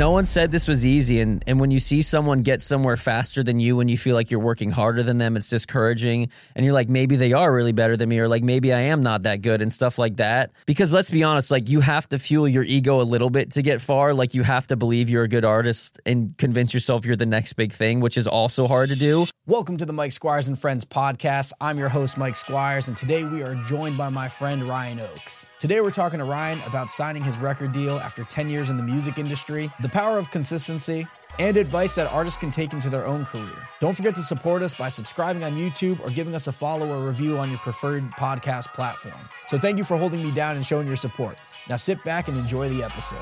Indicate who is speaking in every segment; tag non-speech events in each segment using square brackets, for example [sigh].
Speaker 1: no one said this was easy and and when you see someone get somewhere faster than you when you feel like you're working harder than them it's discouraging and you're like maybe they are really better than me or like maybe I am not that good and stuff like that because let's be honest like you have to fuel your ego a little bit to get far like you have to believe you're a good artist and convince yourself you're the next big thing which is also hard to do
Speaker 2: Welcome to the Mike Squires and Friends podcast. I'm your host, Mike Squires, and today we are joined by my friend Ryan Oakes. Today we're talking to Ryan about signing his record deal after 10 years in the music industry, the power of consistency, and advice that artists can take into their own career. Don't forget to support us by subscribing on YouTube or giving us a follow or review on your preferred podcast platform. So thank you for holding me down and showing your support. Now sit back and enjoy the episode.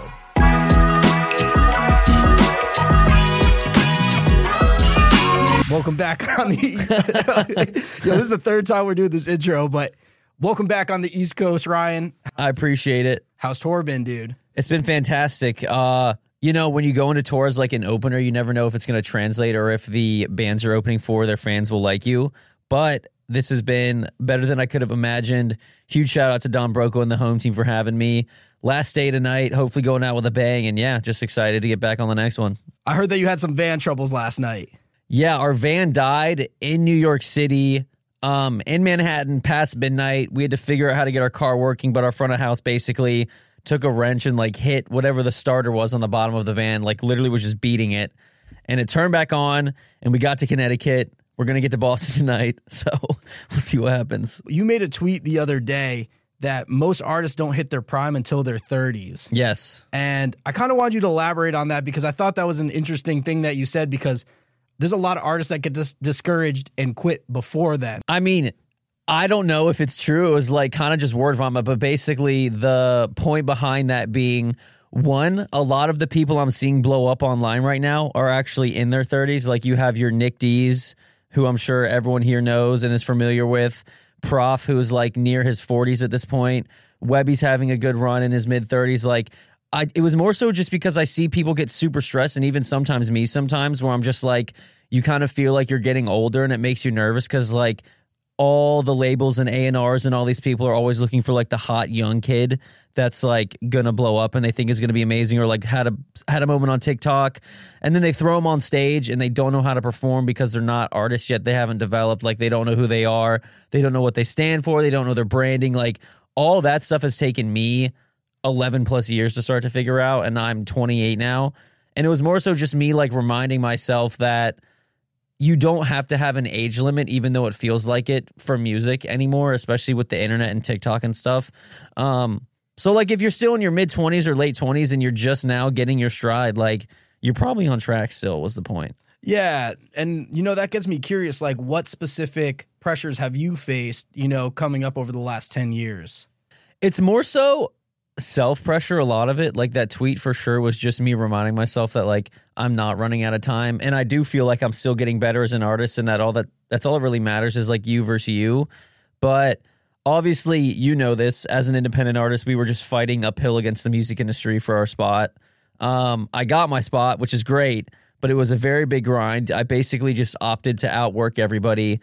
Speaker 2: Welcome back [laughs] on the. [laughs] Yo, this is the third time we're doing this intro, but welcome back on the East Coast, Ryan.
Speaker 1: I appreciate it
Speaker 2: How's tour been, dude?
Speaker 1: It's been fantastic. Uh, you know, when you go into tours like an opener, you never know if it's going to translate or if the bands you're opening for, their fans will like you. But this has been better than I could have imagined. Huge shout out to Don Broco and the home team for having me. Last day tonight, hopefully going out with a bang. And yeah, just excited to get back on the next one.
Speaker 2: I heard that you had some van troubles last night.
Speaker 1: Yeah, our van died in New York City, um, in Manhattan past midnight. We had to figure out how to get our car working, but our front of house basically took a wrench and like hit whatever the starter was on the bottom of the van, like literally was just beating it. And it turned back on, and we got to Connecticut. We're gonna get to Boston [laughs] tonight, so [laughs] we'll see what happens.
Speaker 2: You made a tweet the other day that most artists don't hit their prime until their 30s.
Speaker 1: Yes.
Speaker 2: And I kind of wanted you to elaborate on that because I thought that was an interesting thing that you said because there's a lot of artists that get dis- discouraged and quit before then.
Speaker 1: I mean, I don't know if it's true. It was like kind of just word vomit, but basically the point behind that being one, a lot of the people I'm seeing blow up online right now are actually in their 30s. Like you have your Nic D's, who I'm sure everyone here knows and is familiar with. Prof, who's like near his 40s at this point. Webby's having a good run in his mid 30s. Like, I, it was more so just because I see people get super stressed, and even sometimes me, sometimes where I'm just like, you kind of feel like you're getting older, and it makes you nervous because like all the labels and A&Rs and all these people are always looking for like the hot young kid that's like gonna blow up and they think is gonna be amazing or like had a had a moment on TikTok and then they throw them on stage and they don't know how to perform because they're not artists yet. They haven't developed like they don't know who they are. They don't know what they stand for. They don't know their branding. Like all that stuff has taken me 11 plus years to start to figure out and I'm 28 now and it was more so just me like reminding myself that you don't have to have an age limit, even though it feels like it for music anymore, especially with the internet and TikTok and stuff. Um, so, like, if you're still in your mid 20s or late 20s and you're just now getting your stride, like, you're probably on track still, was the point.
Speaker 2: Yeah. And, you know, that gets me curious like, what specific pressures have you faced, you know, coming up over the last 10 years?
Speaker 1: It's more so self pressure, a lot of it. Like, that tweet for sure was just me reminding myself that, like, I'm not running out of time. And I do feel like I'm still getting better as an artist and that all that that's all that really matters is like you versus you. But obviously, you know this as an independent artist, we were just fighting uphill against the music industry for our spot. Um, I got my spot, which is great, but it was a very big grind. I basically just opted to outwork everybody.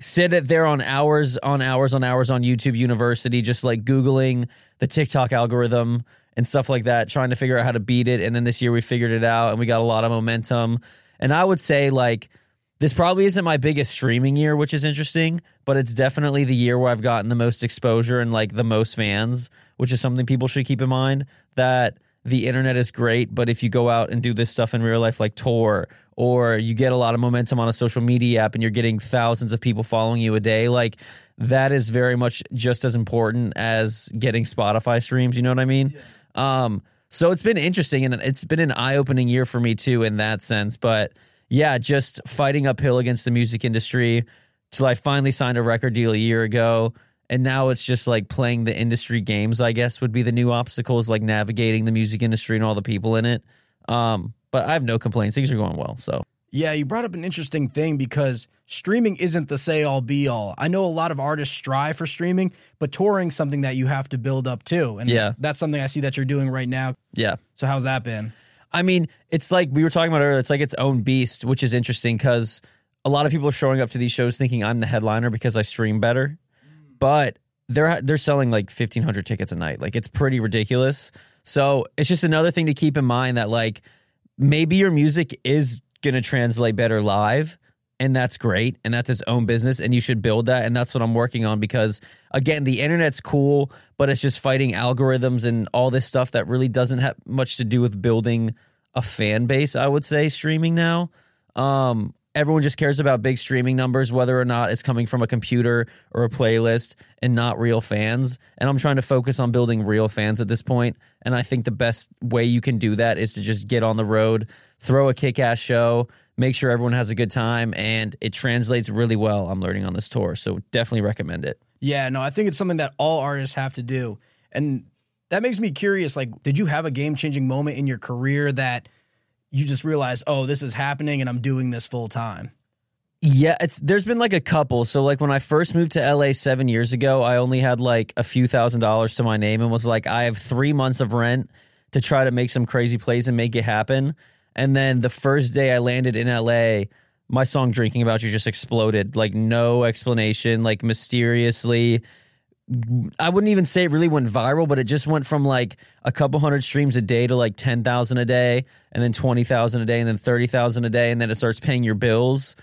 Speaker 1: Sit it there on hours on hours on hours on YouTube University, just like Googling the TikTok algorithm and stuff like that, trying to figure out how to beat it. And then this year we figured it out and we got a lot of momentum. And I would say, like, this probably isn't my biggest streaming year, which is interesting, but it's definitely the year where I've gotten the most exposure and like the most fans, which is something people should keep in mind that the internet is great, but if you go out and do this stuff in real life, like tour, or you get a lot of momentum on a social media app and you're getting thousands of people following you a day, like that is very much just as important as getting Spotify streams. You know what I mean? Um, so it's been interesting and it's been an eye opening year for me too in that sense. But yeah, just fighting uphill against the music industry till I finally signed a record deal a year ago. And now it's just like playing the industry games, I guess, would be the new obstacles, like navigating the music industry and all the people in it. Um, but I have no complaints. Things are going well. So
Speaker 2: Yeah, you brought up an interesting thing because streaming isn't the say all be all. I know a lot of artists strive for streaming, but touring's something that you have to build up too. And
Speaker 1: Yeah.
Speaker 2: that's something I see that you're doing right now.
Speaker 1: yeah.
Speaker 2: So how's that been?
Speaker 1: I mean, it's like we were talking about earlier. It's like its own beast, which is interesting because a lot of people are showing up to these shows thinking I'm the headliner because I stream better, but they're they're selling like 1,500 tickets a night. Like it's pretty ridiculous. So it's just another thing to keep in mind that like maybe your music is going to translate better live and that's great and that's its own business and you should build that and that's what I'm working on because again the internet's cool but it's just fighting algorithms and all this stuff that really doesn't have much to do with building a fan base I would say streaming now um everyone just cares about big streaming numbers whether or not it's coming from a computer or a playlist and not real fans and I'm trying to focus on building real fans at this point. and I think the best way you can do that is to just get on the road throw a kick-ass show make sure everyone has a good time and it translates really well i'm learning on this tour so definitely recommend it
Speaker 2: Yeah, no, I think it's something that all artists have to do. And that makes me curious like did you have a game-changing moment in your career that you just realized, "Oh, this is happening and I'm doing this full time."
Speaker 1: yeah it's there's been like a couple. So like when i first moved to la seven years ago i only had like a few thousand dollars to my name and was like i have three months of rent to try to make some crazy plays and make it happen. And then the first day i landed in la my song drinking about you just exploded. Like no explanation like mysteriously I wouldn't even say it really went viral, but it just went from like a couple hundred streams a day to like 10,000 a day and then 20,000 a day and then 30,000 a day. And then it starts paying your bills.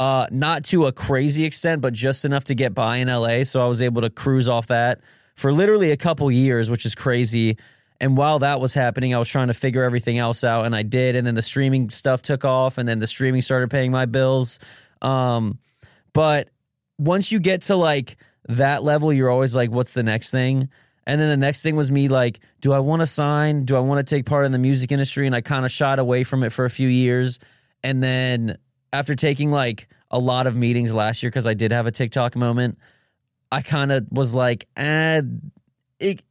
Speaker 1: Uh, not to a crazy extent, but just enough to get by in LA. So I was able to cruise off that for literally a couple years, which is crazy. And while that was happening, I was trying to figure everything else out, and I did. And then the streaming stuff took off, and then the streaming started paying my bills. Um, but once you get to like that level, you're always like, what's the next thing? And then the next thing was me like, do I want to sign? Do I want to take part in the music industry? And I kind of shot away from it for a few years. And then after taking like a lot of meetings last year, because I did have a TikTok moment, I kind of was like, eh, it,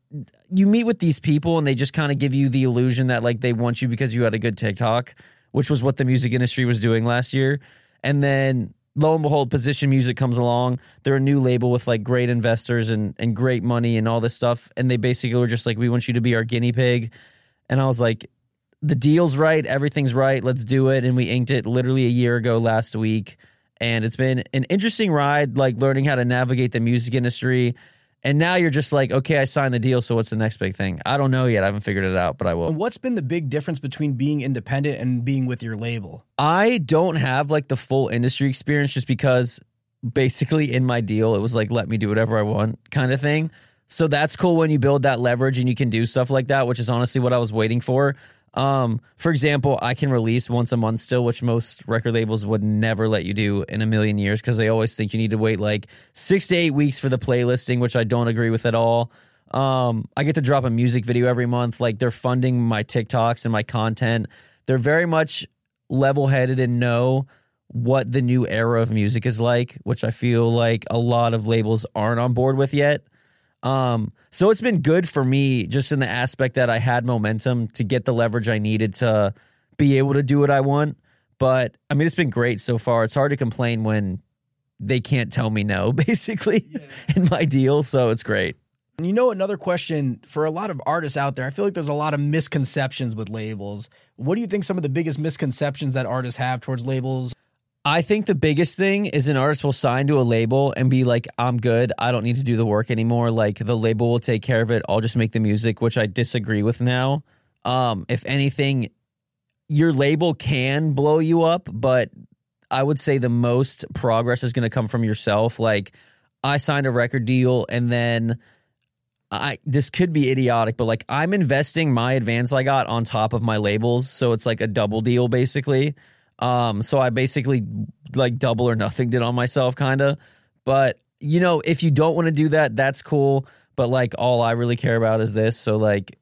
Speaker 1: you meet with these people and they just kind of give you the illusion that like they want you because you had a good TikTok, which was what the music industry was doing last year. And then lo and behold, Position Music comes along. They're a new label with like great investors and and great money and all this stuff. And they basically were just like, we want you to be our guinea pig. And I was like, the deal's right, everything's right, let's do it. And we inked it literally a year ago last week. And it's been an interesting ride, like learning how to navigate the music industry. And now you're just like, okay, I signed the deal, so what's the next big thing? I don't know yet. I haven't figured it out, but I will.
Speaker 2: And what's been the big difference between being independent and being with your label?
Speaker 1: I don't have like the full industry experience just because basically in my deal, it was like, let me do whatever I want kind of thing. So that's cool when you build that leverage and you can do stuff like that, which is honestly what I was waiting for. Um, for example, I can release once a month still, which most record labels would never let you do in a million years because they always think you need to wait like six to eight weeks for the playlisting, which I don't agree with at all. Um, I get to drop a music video every month. Like they're funding my TikToks and my content. They're very much level headed and know what the new era of music is like, which I feel like a lot of labels aren't on board with yet. Um, so it's been good for me just in the aspect that I had momentum to get the leverage I needed to be able to do what I want. But I mean, it's been great so far. It's hard to complain when they can't tell me no, [laughs] basically, in my deal. So it's great.
Speaker 2: And you know, another question for a lot of artists out there, I feel like there's a lot of misconceptions with labels. What do you think some of the biggest misconceptions that artists have towards labels?
Speaker 1: I think the biggest thing is an artist will sign to a label and be like, I'm good. I don't need to do the work anymore. Like the label will take care of it. I'll just make the music, which I disagree with now. Um, if anything, your label can blow you up, but I would say the most progress is going to come from yourself. Like I signed a record deal and then I this could be idiotic, but like I'm investing my advance I got on top of my labels, so it's like a double deal basically. Um, so I basically like double or nothing did on myself, kind of. But you know, if you don't want to do that, that's cool. But like, all I really care about is this. So like,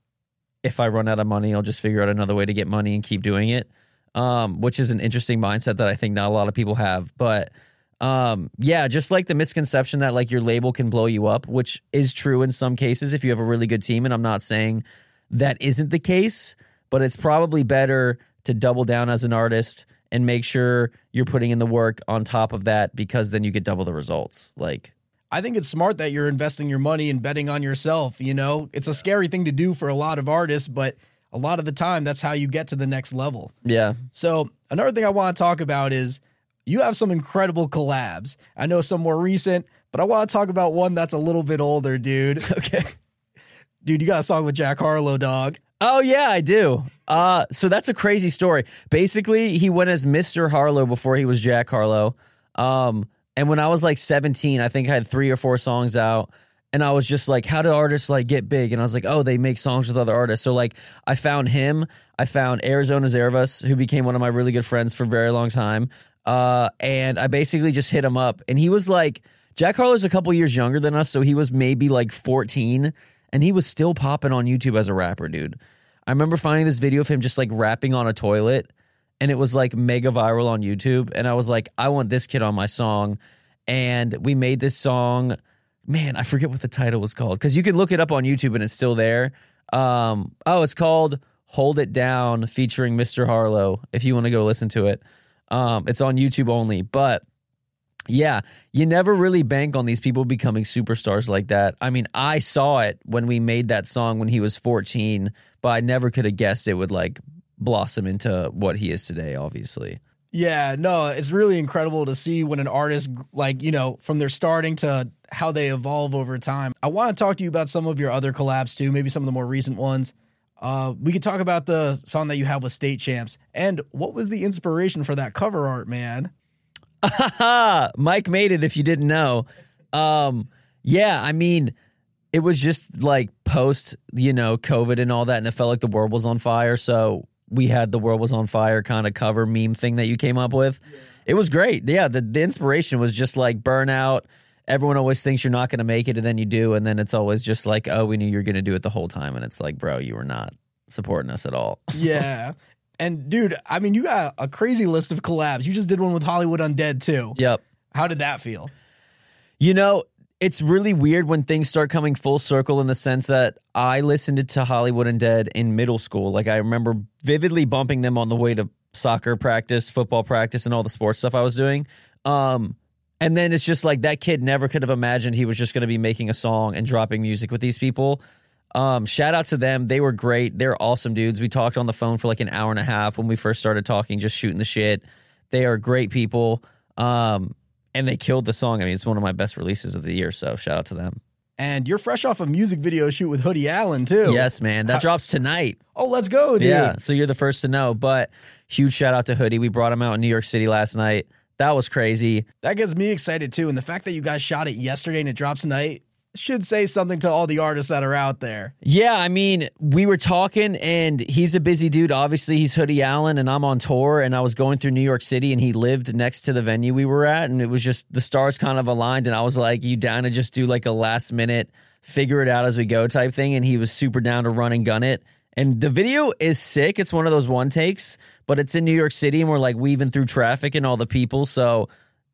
Speaker 1: if I run out of money, I'll just figure out another way to get money and keep doing it. Um, which is an interesting mindset that I think not a lot of people have. But um, yeah, just like the misconception that like your label can blow you up, which is true in some cases if you have a really good team. And I'm not saying that isn't the case, but it's probably better to double down as an artist and make sure you're putting in the work on top of that because then you get double the results. Like,
Speaker 2: I think it's smart that you're investing your money and betting on yourself. You know, it's a scary thing to do for a lot of artists, but a lot of the time, that's how you get to the next level.
Speaker 1: yeah,
Speaker 2: So, another thing I want to talk about is you have some incredible collabs. I know some more recent, but I want to talk about one that's a little bit older, dude. [laughs]
Speaker 1: okay.
Speaker 2: Dude, you got a song with Jack Harlow, dog.
Speaker 1: Oh yeah, I do. Uh, so that's a crazy story. Basically, he went as Mr. Harlow before he was Jack Harlow. Um, and when I was like 17, I think I had three or four songs out. And I was just like, how do artists like get big? And I was like, oh, they make songs with other artists. So like I found him. I found Arizona Zervas, who became one of my really good friends for a very long time. Uh, and I basically just hit him up. And he was like, Jack Harlow's a couple years younger than us, so he was maybe like 14, and he was still popping on YouTube as a rapper, dude. I remember finding this video of him just like rapping on a toilet, and it was like mega viral on YouTube. And I was like, I want this kid on my song. And we made this song. Man, I forget what the title was called because you can look it up on YouTube and it's still there. Um, oh, it's called Hold It Down featuring Mr. Harlow if you want to go listen to it. Um, it's on YouTube only. But yeah, you never really bank on these people becoming superstars like that. I mean, I saw it when we made that song when he was 14, but I never could have guessed it would like blossom into what he is today, obviously.
Speaker 2: Yeah, no, it's really incredible to see when an artist, like, you know, from their starting to how they evolve over time. I want to talk to you about some of your other collabs too, maybe some of the more recent ones. Uh, we could talk about the song that you have with State Champs. And what was the inspiration for that cover art, man? [laughs]
Speaker 1: Mike made it if you didn't know. Um, yeah, I mean, it was just like post, you know, COVID and all that, and it felt like the world was on fire. So we had the world was on fire kind of cover meme thing that you came up with. Yeah. It was great. Yeah, the, the inspiration was just like burnout. Everyone always thinks you're not going to make it, and then you do, and then it's always just like, oh, we knew you were going to do it the whole time, and it's like, bro, you were not supporting us at all.
Speaker 2: yeah. And dude, I mean, you got a crazy list of collabs. You just did one with Hollywood Undead too.
Speaker 1: Yep.
Speaker 2: How did that feel?
Speaker 1: You know, it's really weird when things start coming full circle in the sense that I listened to Hollywood Undead in middle school. Like I remember vividly bumping them on the way to soccer practice, football practice, and all the sports stuff I was doing. Um, and then it's just like that kid never could have imagined he was just going to be making a song and dropping music with these people. Um, shout out to them. They were great. They're awesome dudes. We talked on the phone for like an hour and a half when we first started talking, just shooting the shit. They are great people. Um, and they killed the song. I mean, it's one of my best releases of the year. So shout out to them.
Speaker 2: And you're fresh off a music video shoot with Hoodie Allen too.
Speaker 1: Yes, man. That How- drops tonight.
Speaker 2: Oh, let's go, dude.
Speaker 1: Yeah. So you're the first to know. But huge shout out to Hoodie. We brought him out in New York City last night. That was crazy.
Speaker 2: That gets me excited too. And the fact that you guys shot it yesterday and it drops tonight, should say something to all the artists that are out there.
Speaker 1: Yeah, I mean, we were talking, and he's a busy dude. Obviously, he's Hoodie Allen, and I'm on tour, and I was going through New York City, and he lived next to the venue we were at, and it was just the stars kind of aligned, and I was like, "You down to just do like a last minute, figure it out as we go type thing?" And he was super down to run and gun it. And the video is sick. It's one of those one takes, but it's in New York City, and we're like weaving through traffic and all the people, so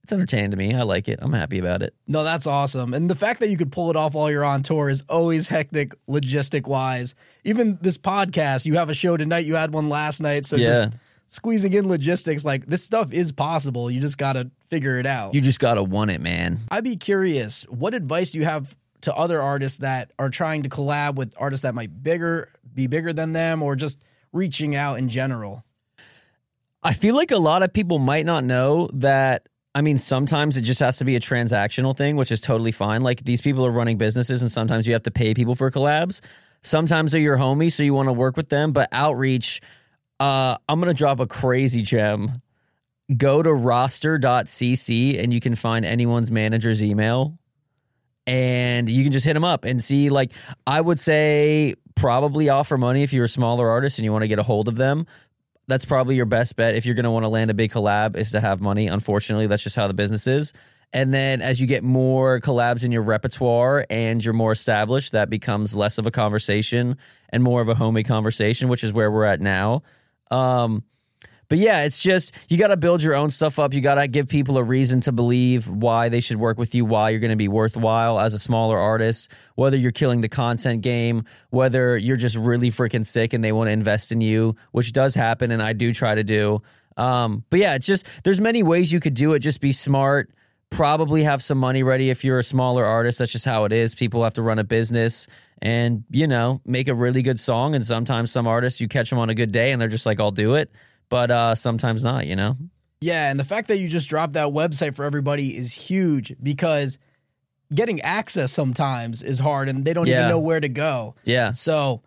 Speaker 1: it's entertaining to me. I like it. I'm happy about it.
Speaker 2: No, that's awesome. And the fact that you could pull it off while you're on tour is always hectic logistic wise. Even this podcast, you have a show tonight, you had one last night. So yeah. just squeezing in logistics, like this stuff is possible. You just got to figure it out.
Speaker 1: You just got to want it, man.
Speaker 2: I'd be curious, what advice do you have to other artists that are trying to collab with artists that might bigger be bigger than them or just reaching out in general?
Speaker 1: I feel like a lot of people might not know that I mean, sometimes it just has to be a transactional thing, which is totally fine. Like these people are running businesses, and sometimes you have to pay people for collabs. Sometimes they're your homie, so you want to work with them. But outreach, uh, I'm gonna drop a crazy gem. Go to roster.cc and you can find anyone's manager's email, and you can just hit them up and see. Like I would say, probably offer money if you're a smaller artist and you want to get a hold of them that's probably your best bet if you're going to want to land a big collab is to have money. Unfortunately, that's just how the business is. And then as you get more collabs in your repertoire and you're more established, that becomes less of a conversation and more of a homey conversation, which is where we're at now. Um, but yeah, it's just you got to build your own stuff up. You got to give people a reason to believe why they should work with you, why you're going to be worthwhile as a smaller artist, whether you're killing the content game, whether you're just really freaking sick and they want to invest in you, which does happen and I do try to do. Um, but yeah, it's just there's many ways you could do it. Just be smart. Probably have some money ready if you're a smaller artist. That's just how it is. People have to run a business and, you know, make a really good song. And sometimes some artists, you catch them on a good day and they're just like, I'll do it but uh, sometimes not, you know?
Speaker 2: Yeah, and the fact that you just dropped that website for everybody is huge because getting access sometimes is hard and they don't yeah. even know where to go.
Speaker 1: Yeah.
Speaker 2: So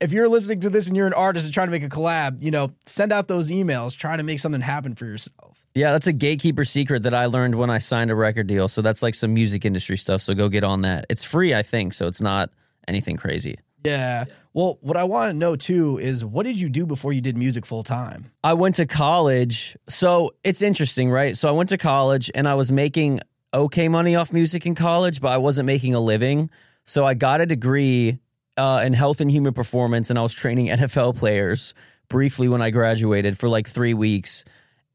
Speaker 2: if you're listening to this and you're an artist and trying to make a collab, you know, send out those emails, try to make something happen for yourself.
Speaker 1: Yeah, that's a gatekeeper secret that I learned when I signed a record deal. So that's like some music industry stuff. So go get on that. It's free, I think. So it's not anything crazy.
Speaker 2: Yeah. Well, what I want to know too is what did you do before you did music full time?
Speaker 1: I went to college. So it's interesting, right? So I went to college and I was making okay money off music in college, but I wasn't making a living. So I got a degree uh, in health and human performance and I was training [laughs] NFL players briefly when I graduated for like three weeks.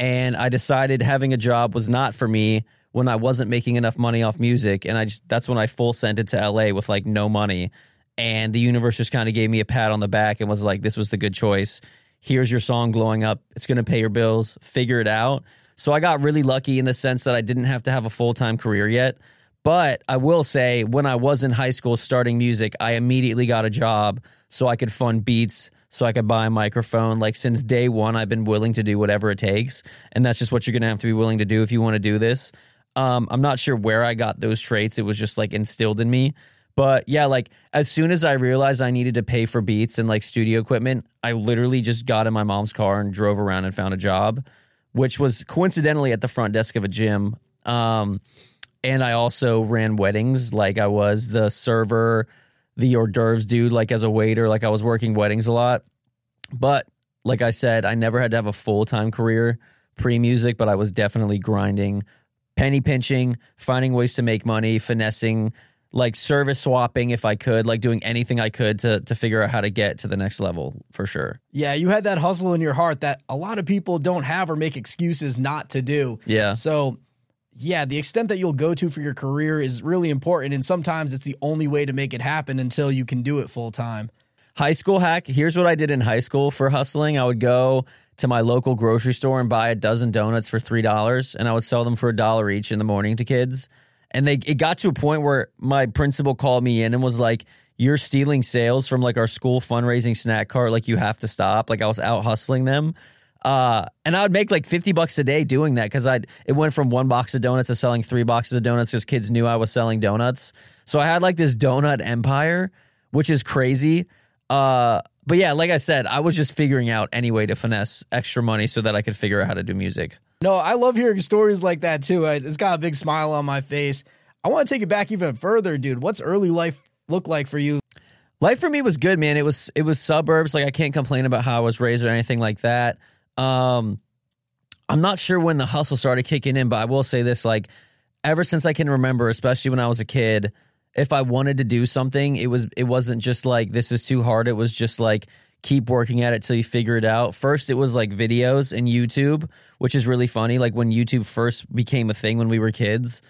Speaker 1: And I decided having a job was not for me when I wasn't making enough money off music. And I just, that's when I full sent it to LA with like no money and the universe just kind of gave me a pat on the back and was like, "This was the good choice. Here's your song blowing up. It's going to pay your bills. Figure it out." So I got really lucky in the sense that I didn't have to have a full time career yet. But I will say, when I was in high school starting music, I immediately got a job so I could fund beats, so I could buy a microphone. Like since day one, I've been willing to do whatever it takes. And that's just what you're going to have to be willing to do if you want to do this. Um, I'm not sure where I got those traits. It was just like instilled in me. But yeah, like as soon as I realized I needed to pay for beats and like studio equipment, I literally just got in my mom's car and drove around and found a job, which was coincidentally at the front desk of a gym. Um, and I also ran weddings. Like I was the server, the hors d'oeuvres dude, like as a waiter. Like I was working weddings a lot. But like I said, I never had to have a full time career pre music, but I was definitely grinding, penny pinching, finding ways to make money, finessing like service swapping if I could, like doing anything I could to to figure out how to get to the next level for sure.
Speaker 2: Yeah, you had that hustle in your heart that a lot of people don't have or make excuses not to do.
Speaker 1: Yeah.
Speaker 2: So, yeah, the extent that you'll go to for your career is really important and sometimes it's the only way to make it happen until you can do it full time.
Speaker 1: High school hack, here's what I did in high school for hustling. I would go to my local grocery store and buy a dozen donuts for $3 and I would sell them for a dollar each in the morning to kids and they it got to a point where my principal called me in and was like you're stealing sales from like our school fundraising snack cart like you have to stop like i was out hustling them uh, and I would make like 50 bucks a day doing that because I it went from one box of donuts to selling three boxes of donuts because kids knew I was selling donuts. So I had like this donut empire, which is crazy. Uh, but yeah, like I said, I was just figuring out any way to finesse extra money so that I could figure out how to do music.
Speaker 2: No, I love hearing stories like that too. It's got a big smile on my face. I want to take it back even further, dude. What's early life look like for you?
Speaker 1: Life for me was good, man. It was it was suburbs. Like I can't complain about how I was raised or anything like that. Um, I'm not sure when the hustle started kicking in, but I will say this: like ever since I can remember, especially when I was a kid, if I wanted to do something, it was it wasn't just like this is too hard. It was just like keep working at it till you figure it out. First, it was like videos and YouTube, which is really funny. Like when YouTube first became a thing when we were kids,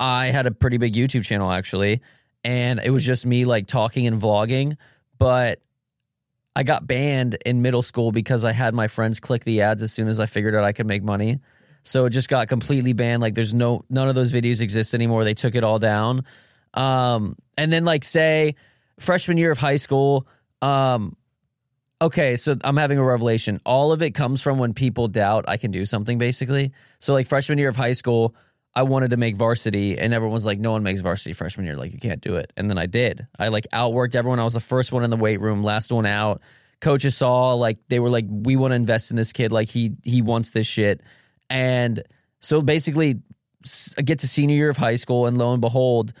Speaker 1: I had a pretty big YouTube channel actually, and it was just me like talking and vlogging. But I got banned in middle school because I had my friends click the ads as soon as I figured out I could make money. So it just got completely banned. Like there's no none of those videos exist anymore. They took it all down. Um, and then like say freshman year of high school, um, okay, so I'm having a revelation. All of it comes from when people doubt I can do something, basically. So, like, freshman year of high school, I wanted to make varsity, and everyone was like, no one makes varsity freshman year. Like, you can't do it. And then I did. I like outworked everyone. I was the first one in the weight room, last one out. Coaches saw, like, they were like, we want to invest in this kid. Like, he, he wants this shit. And so basically, I get to senior year of high school, and lo and behold,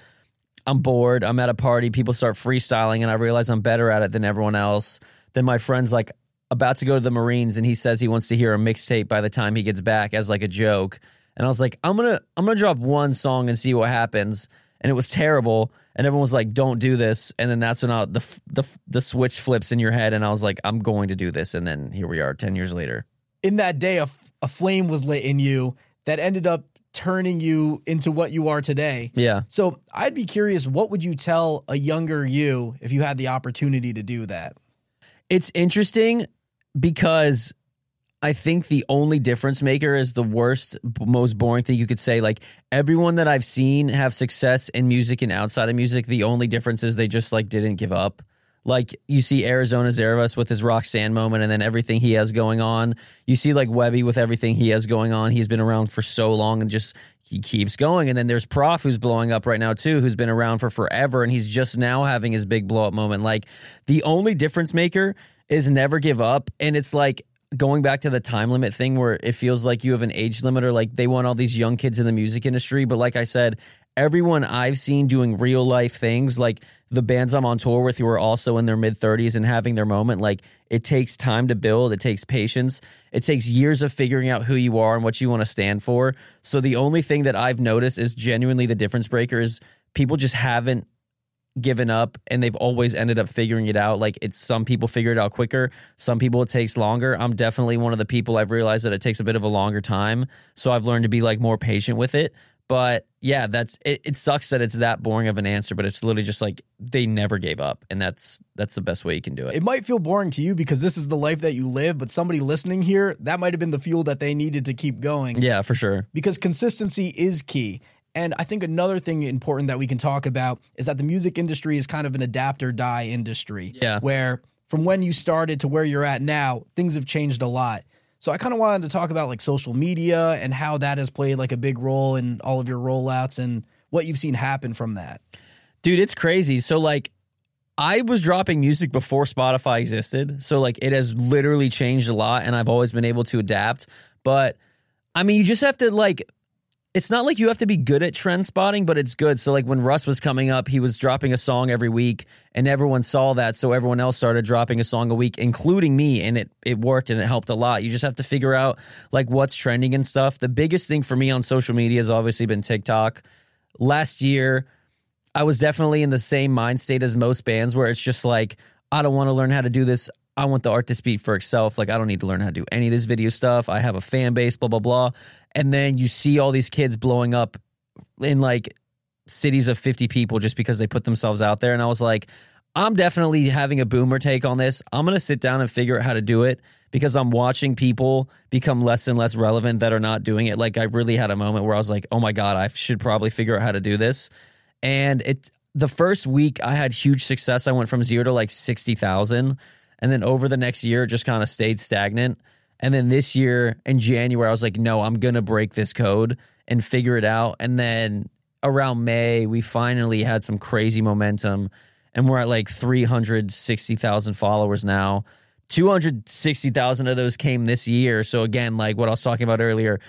Speaker 1: I'm bored. I'm at a party. People start freestyling, and I realize I'm better at it than everyone else. Then my friend's like about to go to the Marines and he says he wants to hear a mixtape by the time he gets back as like a joke. And I was like, I'm gonna I'm gonna drop one song and see what happens. And it was terrible. And everyone was like, "Don't do this." And then that's when I, the the the switch flips in your head, and I was like, "I'm going to do this." And then here we are, ten years later.
Speaker 2: In that day, a, a flame was lit in you that ended up turning you into what you are today.
Speaker 1: Yeah.
Speaker 2: So I'd be curious, what would you tell a younger you if you had the opportunity to do that?
Speaker 1: It's interesting because I think the only difference maker is the worst, most boring thing you could say. Like everyone that I've seen have success in music and outside of music, the only difference is they just like didn't give up. Like you see Arizona Zervas with his Roxanne moment and then everything he has going on. You see like Webby with everything he has going on. He's been around for so long and just he keeps going. And then there's Prof who's blowing up right now too, who's been around for forever and he's just now having his big blow up moment. Like the only difference maker is never give up. And it's like going back to the time limit thing where it feels like you have an age limiter. Like they want all these young kids in the music industry. But like I said, everyone I've seen doing real life things, like the bands I'm on tour with who are also in their mid 30s and having their moment, like it takes time to build, it takes patience, it takes years of figuring out who you are and what you want to stand for. So the only thing that I've noticed is genuinely the difference breaker is people just haven't given up and they've always ended up figuring it out. Like it's some people figure it out quicker, some people it takes longer. I'm definitely one of the people I've realized that it takes a bit of a longer time. So I've learned to be like more patient with it. But yeah, that's it, it sucks that it's that boring of an answer, but it's literally just like they never gave up. And that's that's the best way you can do it.
Speaker 2: It might feel boring to you because this is the life that you live, but somebody listening here, that might have been the fuel that they needed to keep going.
Speaker 1: Yeah, for sure.
Speaker 2: Because consistency is key. And I think another thing important that we can talk about is that the music industry is kind of an adapt or die industry.
Speaker 1: Yeah.
Speaker 2: Where from when you started to where you're at now, things have changed a lot. So I kind of wanted to talk about like social media and how that has played like a big role in all of your rollouts and what you've seen happen from that.
Speaker 1: Dude, it's crazy. So like I was dropping music before Spotify existed. So like it has literally changed a lot and I've always been able to adapt. But I mean, you just have to like it's not like you have to be good at trend spotting, but it's good. So like when Russ was coming up, he was dropping a song every week and everyone saw that. So everyone else started dropping a song a week, including me. And it, it worked and it helped a lot. You just have to figure out like what's trending and stuff. The biggest thing for me on social media has obviously been TikTok. Last year, I was definitely in the same mind state as most bands where it's just like, I don't want to learn how to do this. I want the art to speak for itself. Like, I don't need to learn how to do any of this video stuff. I have a fan base, blah, blah, blah. And then you see all these kids blowing up in like cities of 50 people just because they put themselves out there. And I was like, I'm definitely having a boomer take on this. I'm going to sit down and figure out how to do it because I'm watching people become less and less relevant that are not doing it. Like, I really had a moment where I was like, oh my God, I should probably figure out how to do this. And it, the first week I had huge success. I went from zero to like 60,000 and then over the next year, it just kind of stayed stagnant. And then this year in January, I was like, no, I'm going to break this code and figure it out. And then around May, we finally had some crazy momentum and we're at like 360,000 followers now. 260,000 of those came this year. So again, like what I was talking about earlier,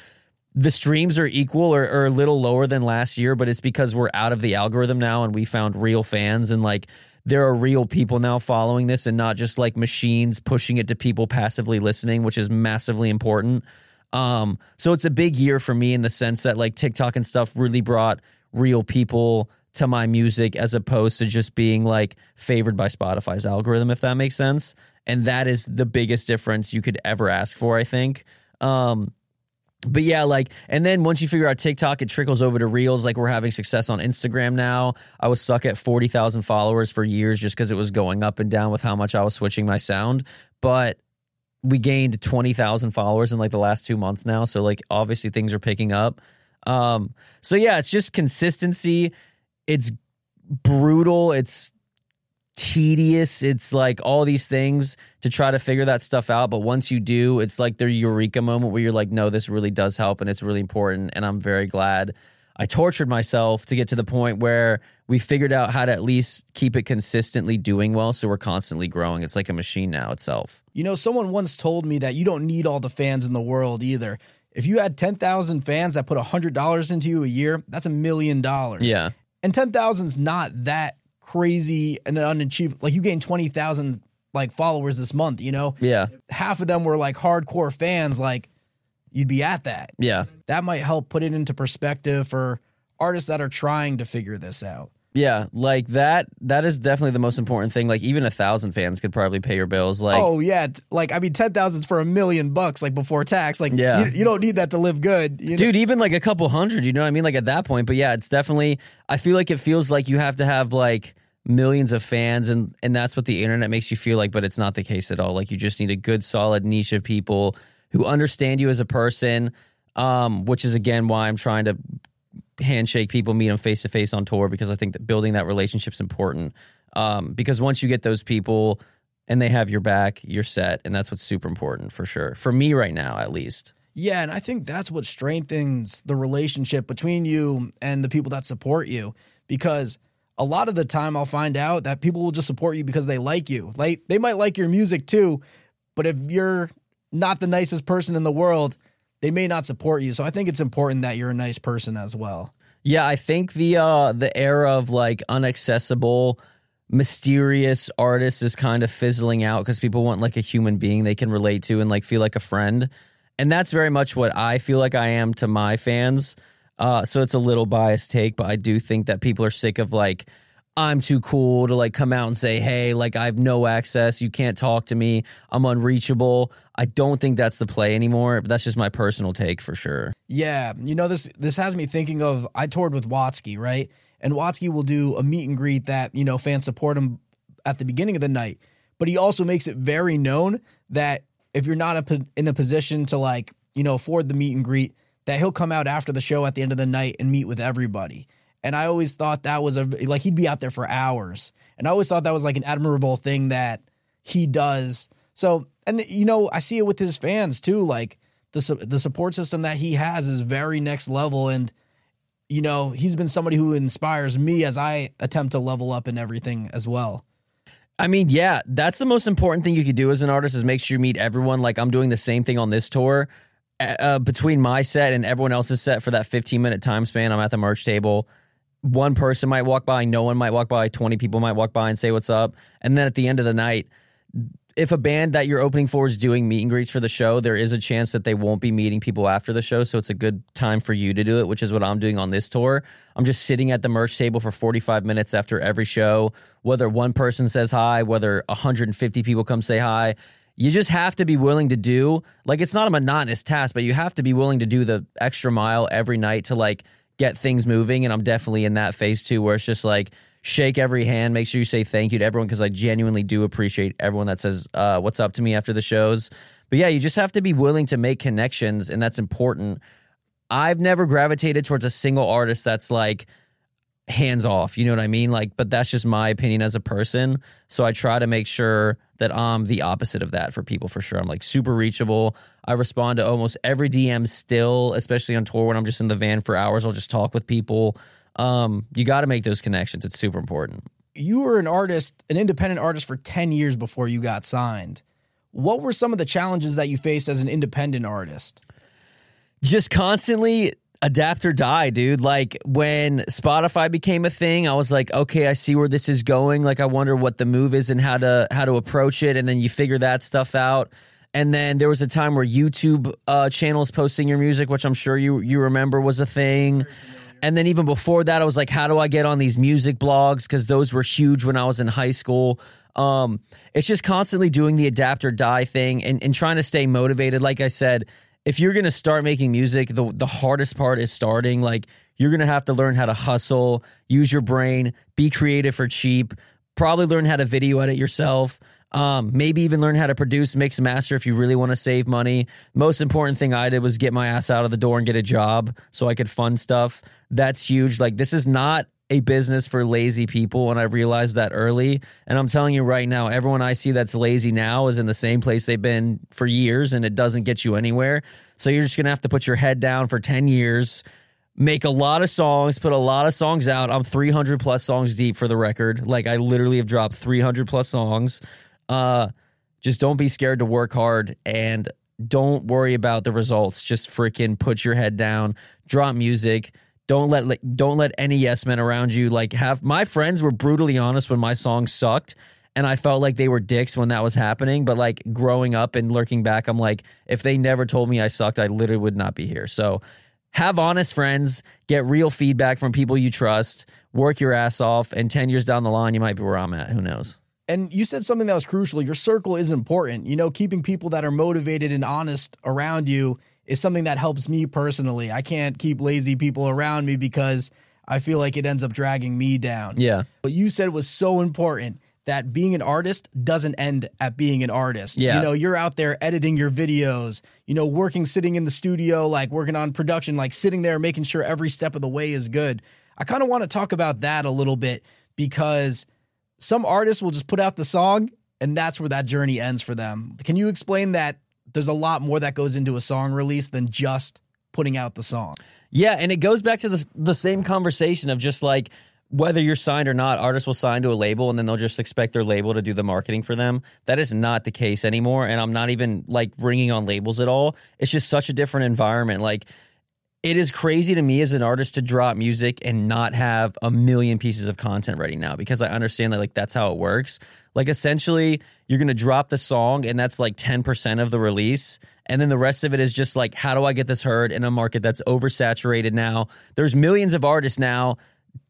Speaker 1: the streams are equal or, or, a little lower than last year, but it's because we're out of the algorithm now and we found real fans and like there are real people now following this and not just like machines pushing it to people passively listening, which is massively important. Um, so it's a big year for me in the sense that like TikTok and stuff really brought real people to my music as opposed to just being like favored by Spotify's algorithm, if that makes sense. And that is the biggest difference you could ever ask for, I think. Um, but yeah, like, and then once you figure out TikTok, it trickles over to Reels. Like, we're having success on Instagram now. I was stuck at 40,000 followers for years just because it was going up and down with how much I was switching my sound. But we gained 20,000 followers in like the last two months now. So, like, obviously things are picking up. Um, so yeah, it's just consistency. It's brutal. It's tedious. It's like all these things to try to figure that stuff out. But once you do, it's like the eureka moment where you're like, no, this really does help and it's really important. And I'm very glad I tortured myself to get to the point where we figured out how to at least keep it consistently doing well. So we're constantly growing. It's like a machine now itself.
Speaker 2: You know, someone once told me that you don't need all the fans in the world either. If you had 10,000 fans that put $100 into you a year, that's a million dollars.
Speaker 1: Yeah.
Speaker 2: And 10,000 is not that crazy and unachievable. Like you gained 20,000 like followers this month, you know?
Speaker 1: Yeah.
Speaker 2: Half of them were like hardcore fans, like you'd be at that.
Speaker 1: Yeah.
Speaker 2: That might help put it into perspective for artists that are trying to figure this out.
Speaker 1: Yeah, like that. That is definitely the most important thing. Like even a thousand fans could probably pay your bills. Like,
Speaker 2: oh yeah, like I mean, ten thousand for a million bucks, like before tax. Like,
Speaker 1: yeah,
Speaker 2: you, you don't need that to live good, you know?
Speaker 1: dude. Even like a couple hundred, you know what I mean? Like at that point. But yeah, it's definitely. I feel like it feels like you have to have like millions of fans, and and that's what the internet makes you feel like. But it's not the case at all. Like you just need a good, solid niche of people who understand you as a person. Um, which is again why I'm trying to handshake people, meet them face to face on tour because I think that building that relationship's is important. Um, because once you get those people and they have your back, you're set, and that's what's super important for sure. For me right now, at least.
Speaker 2: Yeah, and I think that's what strengthens the relationship between you and the people that support you because a lot of the time I'll find out that people will just support you because they like you. Like they might like your music too, but if you're not the nicest person in the world, they may not support you. So I think it's important that you're a nice person as well.
Speaker 1: Yeah, I think the uh the era of like unaccessible mysterious artists is kind of fizzling out because people want like a human being they can relate to and like feel like a friend. And that's very much what I feel like I am to my fans. Uh, so it's a little biased take, but I do think that people are sick of like, I'm too cool to like come out and say, hey, like I have no access. You can't talk to me. I'm unreachable. I don't think that's the play anymore. But that's just my personal take for sure.
Speaker 2: Yeah. You know, this this has me thinking of I toured with Watsky, right? And Watsky will do a meet and greet that, you know, fans support him at the beginning of the night. But he also makes it very known that if you're not in a position to like, you know, afford the meet and greet, that he'll come out after the show at the end of the night and meet with everybody. And I always thought that was a like he'd be out there for hours. And I always thought that was like an admirable thing that he does. So, and you know, I see it with his fans too. Like the the support system that he has is very next level and you know, he's been somebody who inspires me as I attempt to level up in everything as well.
Speaker 1: I mean, yeah, that's the most important thing you could do as an artist is make sure you meet everyone. Like I'm doing the same thing on this tour. Uh, between my set and everyone else's set for that 15 minute time span, I'm at the merch table. One person might walk by, no one might walk by, 20 people might walk by and say what's up. And then at the end of the night, if a band that you're opening for is doing meet and greets for the show, there is a chance that they won't be meeting people after the show. So it's a good time for you to do it, which is what I'm doing on this tour. I'm just sitting at the merch table for 45 minutes after every show, whether one person says hi, whether 150 people come say hi. You just have to be willing to do, like, it's not a monotonous task, but you have to be willing to do the extra mile every night to, like, get things moving. And I'm definitely in that phase too, where it's just like, shake every hand. Make sure you say thank you to everyone because I genuinely do appreciate everyone that says uh, what's up to me after the shows. But yeah, you just have to be willing to make connections, and that's important. I've never gravitated towards a single artist that's like hands off. You know what I mean? Like, but that's just my opinion as a person. So I try to make sure that I'm the opposite of that for people for sure. I'm like super reachable. I respond to almost every DM still, especially on tour when I'm just in the van for hours. I'll just talk with people um, you got to make those connections. It's super important.
Speaker 2: You were an artist, an independent artist for 10 years before you got signed. What were some of the challenges that you faced as an independent artist?
Speaker 1: Just constantly adapt or die, dude. Like when Spotify became a thing, I was like, okay, I see where this is going. Like I wonder what the move is and how to how to approach it and then you figure that stuff out. And then there was a time where YouTube uh, channels posting your music, which I'm sure you you remember was a thing. And then even before that, I was like, how do I get on these music blogs? Because those were huge when I was in high school. Um, it's just constantly doing the adapt or die thing and, and trying to stay motivated. Like I said, if you're gonna start making music, the the hardest part is starting. Like you're gonna have to learn how to hustle, use your brain, be creative for cheap, probably learn how to video edit yourself. Um, maybe even learn how to produce, mix, master if you really want to save money. Most important thing I did was get my ass out of the door and get a job so I could fund stuff. That's huge. Like, this is not a business for lazy people. And I realized that early. And I'm telling you right now, everyone I see that's lazy now is in the same place they've been for years and it doesn't get you anywhere. So you're just going to have to put your head down for 10 years make a lot of songs, put a lot of songs out. I'm 300 plus songs deep for the record. Like I literally have dropped 300 plus songs. Uh, just don't be scared to work hard and don't worry about the results. Just freaking put your head down, drop music. Don't let don't let any yes men around you like have. My friends were brutally honest when my song sucked, and I felt like they were dicks when that was happening. But like growing up and lurking back, I'm like, if they never told me I sucked, I literally would not be here. So have honest friends, get real feedback from people you trust, work your ass off, and 10 years down the line, you might be where I'm at. Who knows?
Speaker 2: And you said something that was crucial. Your circle is important. You know, keeping people that are motivated and honest around you is something that helps me personally. I can't keep lazy people around me because I feel like it ends up dragging me down.
Speaker 1: Yeah.
Speaker 2: What you said was so important that being an artist doesn't end at being an artist.
Speaker 1: Yeah.
Speaker 2: You know, you're out there editing your videos, you know, working, sitting in the studio, like working on production, like sitting there making sure every step of the way is good. I kind of want to talk about that a little bit because some artists will just put out the song and that's where that journey ends for them. Can you explain that there's a lot more that goes into a song release than just putting out the song?
Speaker 1: Yeah, and it goes back to the the same conversation of just like whether you're signed or not, artists will sign to a label and then they'll just expect their label to do the marketing for them. That is not the case anymore. And I'm not even like ringing on labels at all. It's just such a different environment. Like, it is crazy to me as an artist to drop music and not have a million pieces of content ready now because I understand that like that's how it works. Like essentially you're to drop the song and that's like 10% of the release and then the rest of it is just like how do I get this heard in a market that's oversaturated now. There's millions of artists now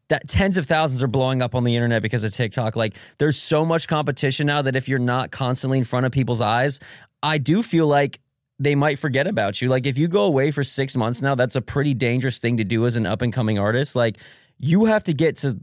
Speaker 1: that tens of thousands are blowing up on the internet because of TikTok. Like there's so much competition now that if you're not constantly in front of people's eyes, I do feel like they might forget about you. Like if you go away for 6 months now, that's a pretty dangerous thing to do as an up and coming artist. Like you have to get to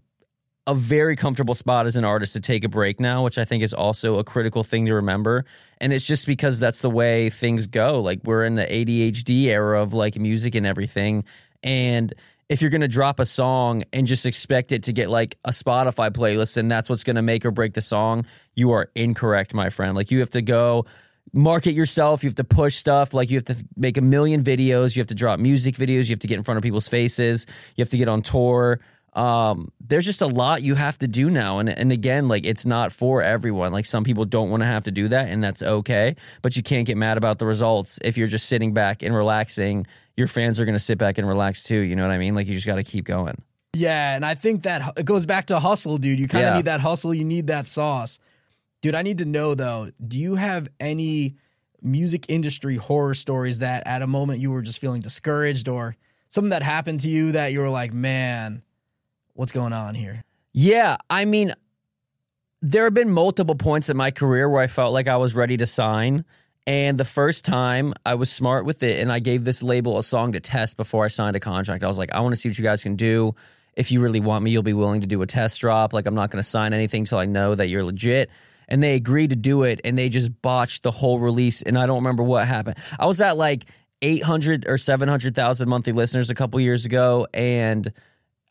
Speaker 1: a very comfortable spot as an artist to take a break now, which I think is also a critical thing to remember. And it's just because that's the way things go. Like we're in the ADHD era of like music and everything. And if you're going to drop a song and just expect it to get like a Spotify playlist and that's what's going to make or break the song, you are incorrect, my friend. Like you have to go market yourself, you have to push stuff, like you have to make a million videos, you have to drop music videos, you have to get in front of people's faces, you have to get on tour. Um, there's just a lot you have to do now. And and again, like it's not for everyone. Like some people don't want to have to do that, and that's okay. But you can't get mad about the results if you're just sitting back and relaxing your fans are going to sit back and relax too. You know what I mean? Like you just got to keep going.
Speaker 2: Yeah, and I think that it goes back to hustle, dude. You kind of yeah. need that hustle. You need that sauce, dude. I need to know though. Do you have any music industry horror stories that at a moment you were just feeling discouraged or something that happened to you that you were like, man, what's going on here?
Speaker 1: Yeah, I mean, there have been multiple points in my career where I felt like I was ready to sign and the first time I was smart with it and I gave this label a song to test before I signed a contract. I was like, I want to see what you guys can do. If you really want me, you'll be willing to do a test drop. Like, I'm not going to sign anything until I know that you're legit. And they agreed to do it and they just botched the whole release. And I don't remember what happened. I was at like 800 or 700,000 monthly listeners a couple years ago. And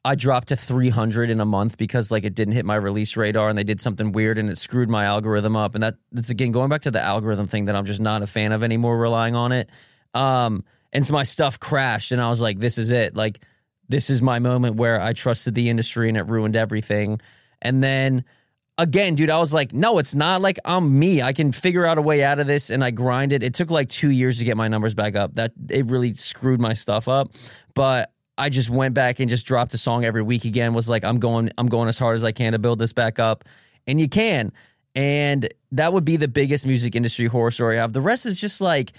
Speaker 1: I dropped to 300 in a month because like it didn't hit my release radar and they did something weird and it screwed my algorithm up. And that that's again going back to the algorithm thing that I'm just not a fan of anymore, relying on it. Um, and so my stuff crashed and I was like, this is it. Like this is my moment where I trusted the industry and it ruined everything. And then again, dude, I was like, no, it's not like I'm me. I can figure out a way out of this. And I grinded. It took like two years to get my numbers back up. That it really screwed my stuff up. But I just went back and just dropped a song every week again. Was like, I'm going, I'm going as hard as I can to build this back up, and you can. And that would be the biggest music industry horror story I have. The rest is just like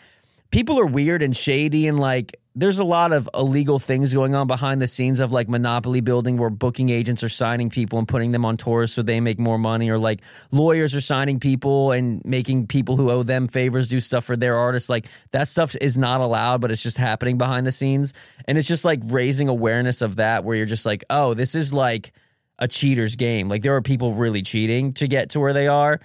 Speaker 1: people are weird and shady and like there's a lot of illegal things going on behind the scenes of like monopoly building where booking agents are signing people and putting them on tours so they make more money or like lawyers are signing people and making people who owe them favors do stuff for their artists. Like that stuff is not allowed but it's just happening behind the scenes. And it's just like raising awareness of that where you're just like oh this is like a cheater's game. Like there are people really cheating to get to where they are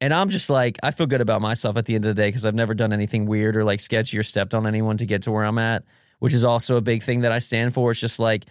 Speaker 1: and I'm just like, I feel good about myself at the end of the day because I've never done anything weird or like sketchy or stepped on anyone to get to where I'm at, which is also a big thing that I stand for. It's just like,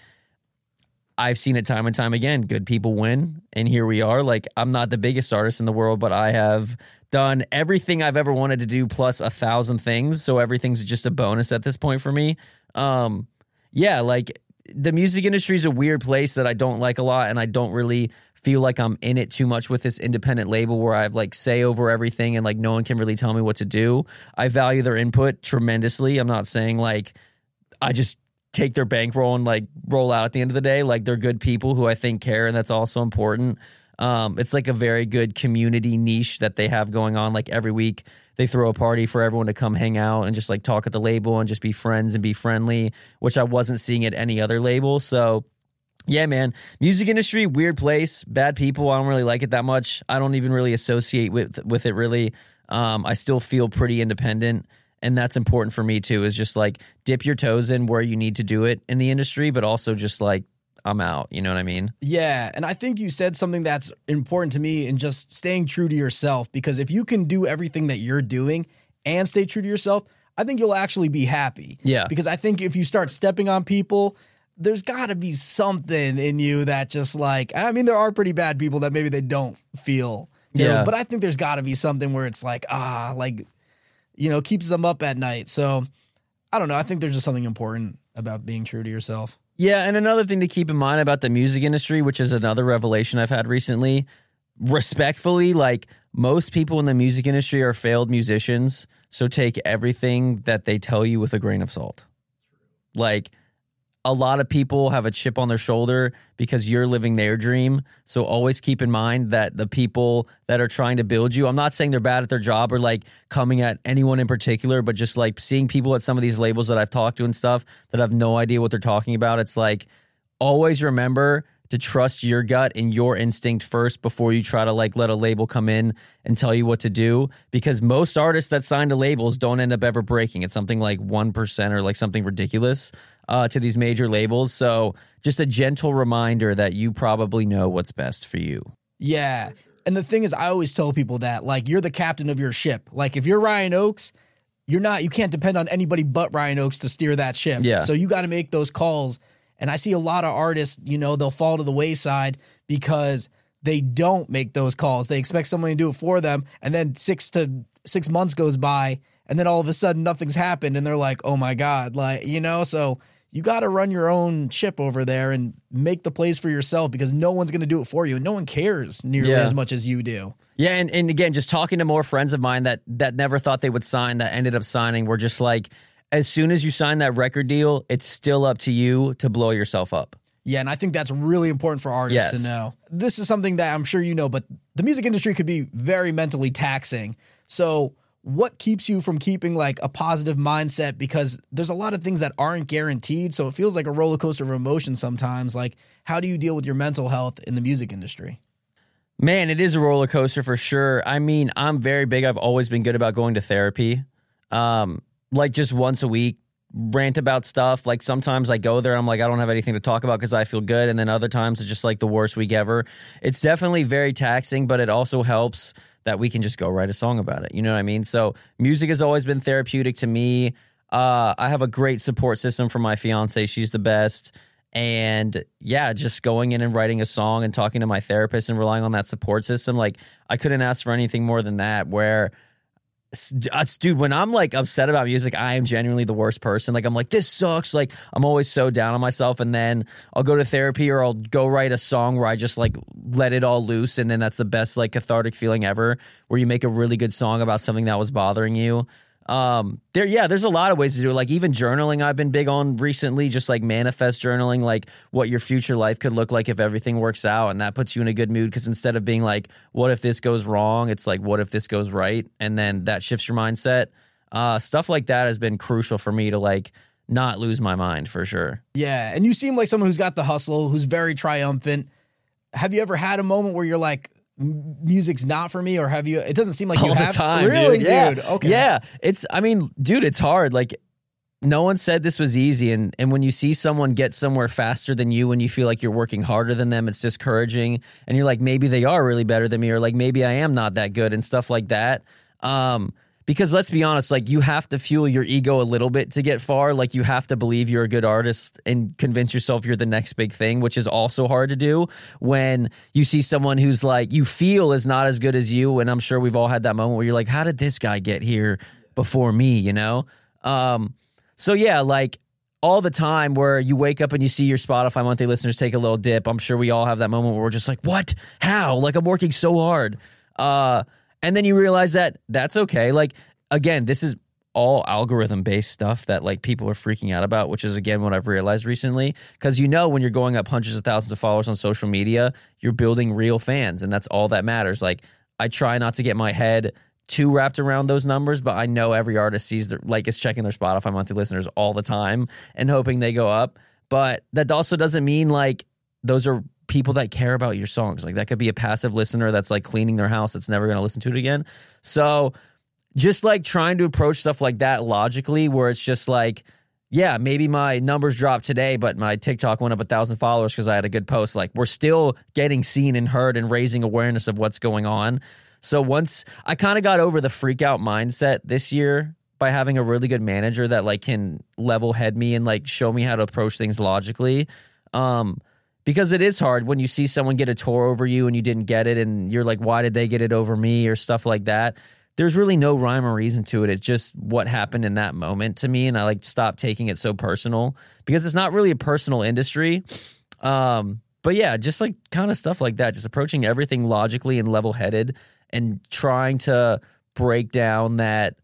Speaker 1: I've seen it time and time again. Good people win. And here we are. Like, I'm not the biggest artist in the world, but I have done everything I've ever wanted to do plus a thousand things. So everything's just a bonus at this point for me. Um, yeah, like the music industry is a weird place that I don't like a lot. And I don't really feel like I'm in it too much with this independent label where I've like say over everything and like no one can really tell me what to do. I value their input tremendously. I'm not saying like I just take their bankroll and like roll out at the end of the day. Like they're good people who I think care and that's also important. Um, it's like a very good community niche that they have going on. Like every week, they throw a party for everyone to come hang out and just like talk at the label and just be friends and be friendly, which I wasn't seeing at any other label. So yeah, man. Music industry, weird place, bad people. I don't really like it that much. I don't even really associate with with it really. Um, I still feel pretty independent, and that's important for me too. Is just like dip your toes in where you need to do it in the industry, but also just like I'm out. You know what I mean?
Speaker 2: Yeah, and I think you said something that's important to me in just staying true to yourself. Because if you can do everything that you're doing and stay true to yourself, I think you'll actually be happy.
Speaker 1: Yeah.
Speaker 2: Because I think if you start stepping on people there's got to be something in you that just like I mean there are pretty bad people that maybe they don't feel you know,
Speaker 1: Yeah.
Speaker 2: but I think there's got to be something where it's like ah like you know keeps them up at night. So I don't know. I think there's just something important about being true to yourself.
Speaker 1: Yeah, and another thing to keep in mind about the music industry, which is another revelation I've had recently, respectfully, like most people in the music industry are failed musicians, so take everything that they tell you with a grain of salt. Like a lot of people have a chip on their shoulder because you're living their dream. So always keep in mind that the people that are trying to build you, I'm not saying they're bad at their job or like coming at anyone in particular, but just like seeing people at some of these labels that I've talked to and stuff that have no idea what they're talking about. It's like always remember to trust your gut and your instinct first before you try to like let a label come in and tell you what to do because most artists that sign to labels don't end up ever breaking it's something like 1% or like something ridiculous uh, to these major labels so just a gentle reminder that you probably know what's best for you
Speaker 2: Yeah. And the thing is, I always tell people that, like, you're the captain of your ship. Like, if you're Ryan Oakes, you're not, you can't depend on anybody but Ryan Oakes to steer that ship.
Speaker 1: Yeah.
Speaker 2: So you got to make those calls. And I see a lot of artists, you know, they'll fall to the wayside because they don't make those calls. They expect someone to do it for them. And then six to six months goes by. And then all of a sudden nothing's happened. And they're like, oh my God. Like, you know, so you got to run your own ship over there and make the plays for yourself because no one's going to do it for you. And no one cares nearly
Speaker 1: Yeah.
Speaker 2: as much as you do.
Speaker 1: Yeah, and, and again, just talking to more friends of mine that that never thought they would sign that ended up signing were just like, as soon as you sign that record deal, it's still up to you to blow yourself up.
Speaker 2: Yeah, and I think that's really important for artists
Speaker 1: Yes.
Speaker 2: to know. This is something that I'm sure you know, but the music industry could be very mentally taxing. So, what keeps you from keeping like a positive mindset? Because there's a lot of things that aren't guaranteed. So, it feels like a roller coaster of emotion sometimes. Like, how do you deal with your mental health in the music industry?
Speaker 1: Man, it is a roller coaster for sure. I mean, I'm very big. I've always been good about going to therapy. Um, like just once a week, rant about stuff. Like sometimes I go there, I'm like, I don't have anything to talk about because I feel good. And then other times it's just like the worst week ever. It's definitely very taxing, but it also helps that we can just go write a song about it. You know what I mean? So music has always been therapeutic to me. Uh, I have a great support system for my fiance. She's the best. And yeah, just going in and writing a song and talking to my therapist and relying on that support system. Like, I couldn't ask for anything more than that. Where, Uh, dude, when I'm like upset about music, I am genuinely the worst person. Like, I'm like, this sucks. Like, I'm always so down on myself. And then I'll go to therapy or I'll go write a song where I just like let it all loose. And then that's the best, like, cathartic feeling ever, where you make a really good song about something that was bothering you um there yeah there's a lot of ways to do it. Like even journaling i've been big on recently just like manifest journaling like what your future life could look like if everything works out and that puts you in a good mood because instead of being like what if this goes wrong? It's like what if this goes right? And then that shifts your mindset. Uh stuff like that has been crucial for me to like not lose my mind for sure.
Speaker 2: Yeah, and you seem like someone who's got the hustle, who's very triumphant. Have you ever had a moment where you're like, "M- music's not for me, or have you? It doesn't seem like you
Speaker 1: all
Speaker 2: have.
Speaker 1: the time
Speaker 2: really,
Speaker 1: dude. Yeah.
Speaker 2: dude. Okay,
Speaker 1: yeah it's i mean dude it's hard like no one said this was easy and and when you see someone get somewhere faster than you and you feel like you're working harder than them it's discouraging and you're like maybe they are really better than me or like maybe i am not that good and stuff like that um because let's be honest like you have to fuel your ego a little bit to get far like you have to believe you're a good artist and convince yourself you're the next big thing which is also hard to do when you see someone who's like you feel is not as good as you and i'm sure we've all had that moment where you're like how did this guy get here before me you know um so yeah like all the time where you wake up and you see your Spotify monthly listeners take a little dip. I'm sure we all have that moment where we're just like, what? How? Like I'm working so hard. Uh, and then you realize that that's okay. Like again, this is all algorithm based stuff that like people are freaking out about, which is again what I've realized recently. Cause you know, when you're going up hundreds of thousands of followers on social media, you're building real fans and that's all that matters. Like I try not to get my head too wrapped around those numbers, but I know every artist sees their, like is checking their Spotify monthly listeners all the time and hoping they go up. But that also doesn't mean like those are people that care about your songs. Like that could be a passive listener that's like cleaning their house that's never going to listen to it again. So just like trying to approach stuff like that logically, where it's just like, yeah, maybe my numbers dropped today, but my TikTok went up a thousand followers because I had a good post. Like we're still getting seen and heard and raising awareness of what's going on. So once I kind of got over the freak out mindset this year by having a really good manager that like can level head me and like show me how to approach things logically. Um, because it is hard when you see someone get a tour over you and you didn't get it and you're like, why did they get it over me or stuff like that. There's really no rhyme or reason to it. It's just what happened in that moment to me. And I like stopped taking it so personal because it's not really a personal industry. Um, but yeah, just like kind of stuff like that, just approaching everything logically and level headed and trying to break down that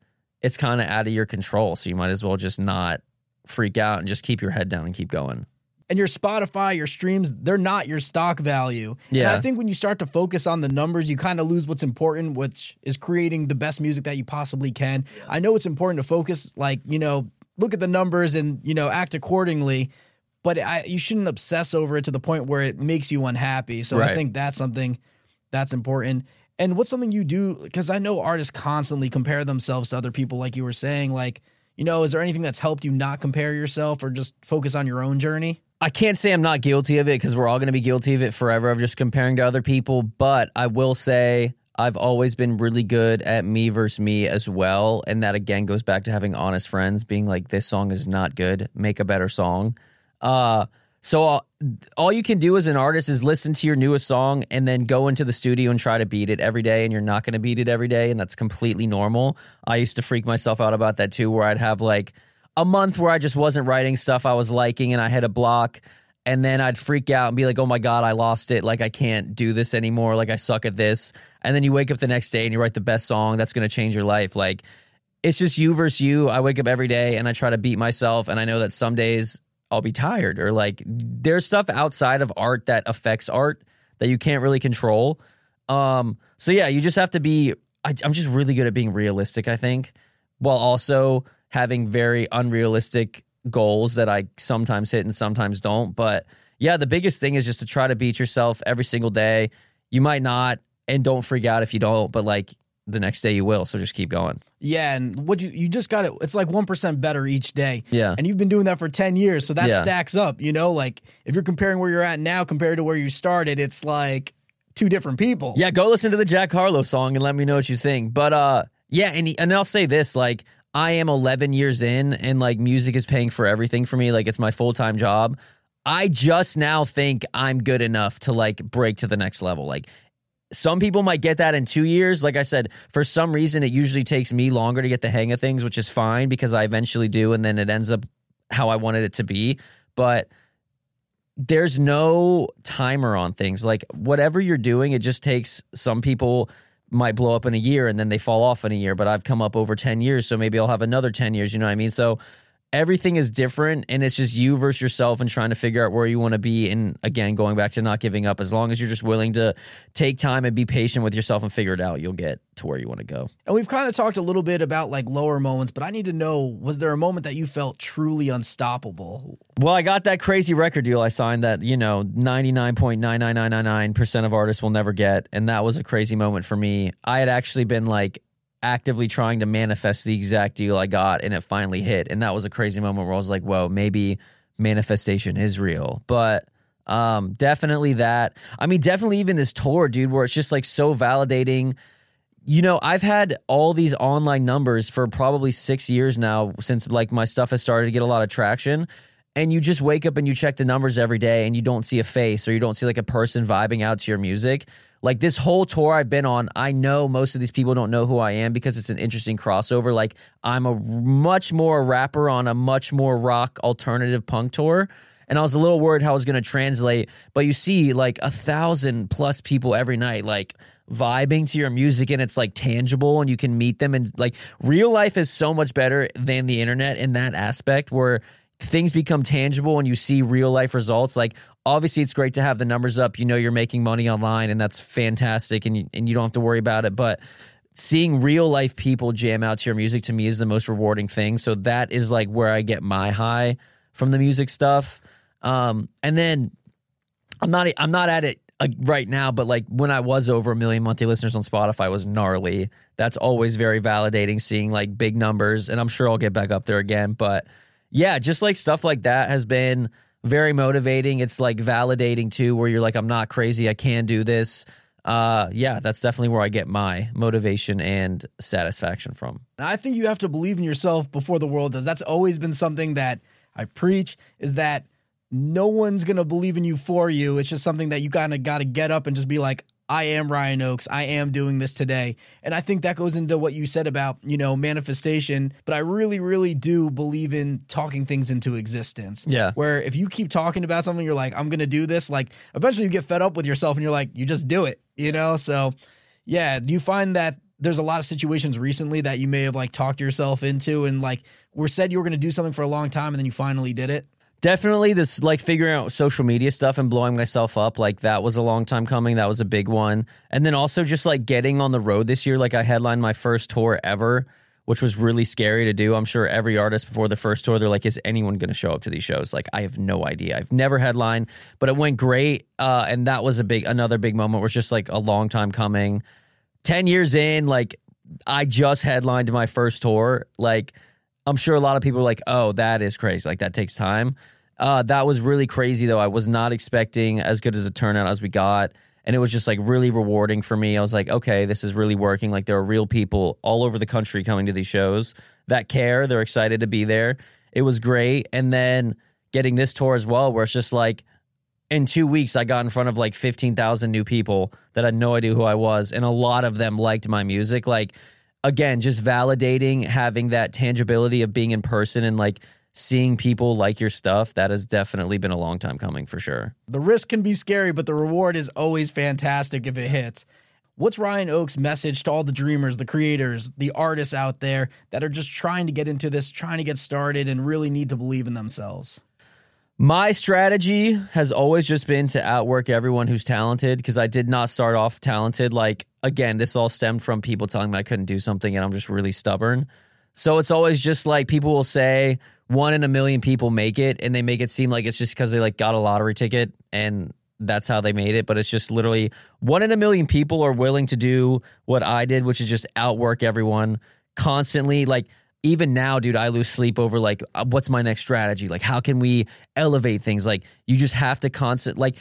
Speaker 1: it's kind of out of your control. So you might as well just not freak out and just keep your head down and keep going.
Speaker 2: And your Spotify, your streams, they're not your stock value.
Speaker 1: Yeah.
Speaker 2: And I think when you start to focus on the numbers, you kind of lose what's important, which is creating the best music that you possibly can. I know it's important to focus, like, you know, look at the numbers and, you know, act accordingly, but I, you shouldn't obsess over it to the point where it makes you unhappy. So I think that's something that's important. And what's something you do? Because I know artists constantly compare themselves to other people, like you were saying. Like, you know, is there anything that's helped you not compare yourself or just focus on your own journey?
Speaker 1: I can't say I'm not guilty of it because we're all going to be guilty of it forever of just comparing to other people. But I will say I've always been really good at me versus me as well. And that again goes back to having honest friends being like, this song is not good, make a better song. Uh, so all, all you can do as an artist is listen to your newest song and then go into the studio and try to beat it every day. And you're not going to beat it every day. And that's completely normal. I used to freak myself out about that too, where I'd have like, a month where I just wasn't writing stuff I was liking and I had a block. And then I'd freak out and be like, oh my God, I lost it. Like, I can't do this anymore. Like, I suck at this. And then you wake up the next day and you write the best song that's going to change your life. Like, it's just you versus you. I wake up every day and I try to beat myself. And I know that some days I'll be tired or like there's stuff outside of art that affects art that you can't really control. Um, so yeah, you just have to be, I, I'm just really good at being realistic, I think, while also having very unrealistic goals that I sometimes hit and sometimes don't. But yeah, the biggest thing is just to try to beat yourself every single day. You might not, and don't freak out if you don't, but like the next day you will. So just keep going.
Speaker 2: Yeah, and what you you just got it. It's like one percent better each day.
Speaker 1: Yeah.
Speaker 2: and you've been doing that for ten years, so that
Speaker 1: Yeah.
Speaker 2: stacks up. You know, like if you're comparing where you're at now compared to where you started, it's like two different people.
Speaker 1: Yeah, go listen to the Jack Harlow song and let me know what you think. But uh yeah, and and I'll say this like I am 11 years in and like music is paying for everything for me like it's my full-time job. I just now think I'm good enough to like break to the next level. Like some people might get that in 2 years. Like I said, for some reason it usually takes me longer to get the hang of things, which is fine because I eventually do and then it ends up how I wanted it to be. But there's no timer on things. Like whatever you're doing, it just takes some people might blow up in a year and then they fall off in a year, but I've come up over 10 years, so maybe I'll have another 10 years, you know what I mean? So everything is different and it's just you versus yourself and trying to figure out where you want to be and again going back to not giving up as long as you're just willing to take time and be patient with yourself and figure it out, you'll get to where you want to go.
Speaker 2: and we've kind of talked a little bit about like lower moments, but I need to know: was there a moment that you felt truly unstoppable?
Speaker 1: Well, I got that crazy record deal I signed that, you know, 99.99999% of artists will never get. And that was a crazy moment for me. I had actually been like actively trying to manifest the exact deal I got and it finally hit. And that was a crazy moment where I was like, whoa, maybe manifestation is real. But um, definitely that. I mean, definitely even this tour, dude, where it's just like so validating you know, I've had all these online numbers for probably six years now since like my stuff has started to get a lot of traction. And you just wake up and you check the numbers every day and you don't see a face or you don't see like a person vibing out to your music. Like this whole tour I've been on, I know most of these people don't know who I am because it's an interesting crossover. Like I'm a much more rapper on a much more rock alternative punk tour. And I was a little worried how I was going to translate, but you see like a thousand plus people every night, like vibing to your music and it's like tangible and you can meet them. And like real life is so much better than the internet in that aspect where things become tangible and you see real life results. Like obviously it's great to have the numbers up. You know, you're making money online and that's fantastic and you, and you don't have to worry about it. But seeing real life people jam out to your music to me is the most rewarding thing. So that is like where I get my high from the music stuff. Um, and then I'm not I'm not at it uh, right now, but like when I was over a million monthly listeners on Spotify was gnarly. That's always very validating seeing like big numbers, and I'm sure I'll get back up there again. But yeah, just like stuff like that has been very motivating. It's like validating too, where you're like, I'm not crazy, I can do this. uh, yeah, that's definitely where I get my motivation and satisfaction from.
Speaker 2: I think you have to believe in yourself before the world does. That's always been something that I preach is that no one's going to believe in you for you. It's just something that you kind of got to get up and just be like, I am Ryan Oakes. I am doing this today. And I think that goes into what you said about, you know, manifestation. But I really, really do believe in talking things into existence.
Speaker 1: Yeah.
Speaker 2: Where if you keep talking about something, you're like, I'm going to do this, like eventually you get fed up with yourself and you're like, you just do it, you know? So, yeah. Do you find that there's a lot of situations recently that you may have like talked yourself into and like were said you were going to do something for a long time and then you finally did it?
Speaker 1: Definitely this like figuring out social media stuff and blowing myself up like that was a long time coming. That was a big one. And then also just like getting on the road this year like I headlined my first tour ever, which was really scary to do. I'm sure every artist before the first tour they're like is anyone going to show up to these shows? Like I have no idea. I've never headlined, but it went great uh and that was a big another big moment was just like a long time coming. 10 years in like I just headlined my first tour like I'm sure a lot of people are like, oh, that is crazy. Like that takes time. Uh, that was really crazy though. I was not expecting as good as a turnout as we got. And it was just like really rewarding for me. I was like, okay, this is really working. Like there are real people all over the country coming to these shows that care. They're excited to be there. It was great. And then getting this tour as well, where it's just like in two weeks, I got in front of like 15,000 new people that had no idea who I was. And a lot of them liked my music. Like, again, just validating having that tangibility of being in person and like seeing people like your stuff, that has definitely been a long time coming for sure.
Speaker 2: The risk can be scary, but the reward is always fantastic if it hits. What's Ryan Oakes' message to all the dreamers, the creators, the artists out there that are just trying to get into this, trying to get started, and really need to believe in themselves?
Speaker 1: My strategy has always just been to outwork everyone who's talented because I did not start off talented. Like, again, this all stemmed from people telling me I couldn't do something and I'm just really stubborn. So it's always just like people will say one in a million people make it and they make it seem like it's just because they like got a lottery ticket and that's how they made it. But it's just literally one in a million people are willing to do what I did, which is just outwork everyone constantly. Like, even now, dude, I lose sleep over like, uh, what's my next strategy? Like, how can we elevate things? Like, you just have to constant, like,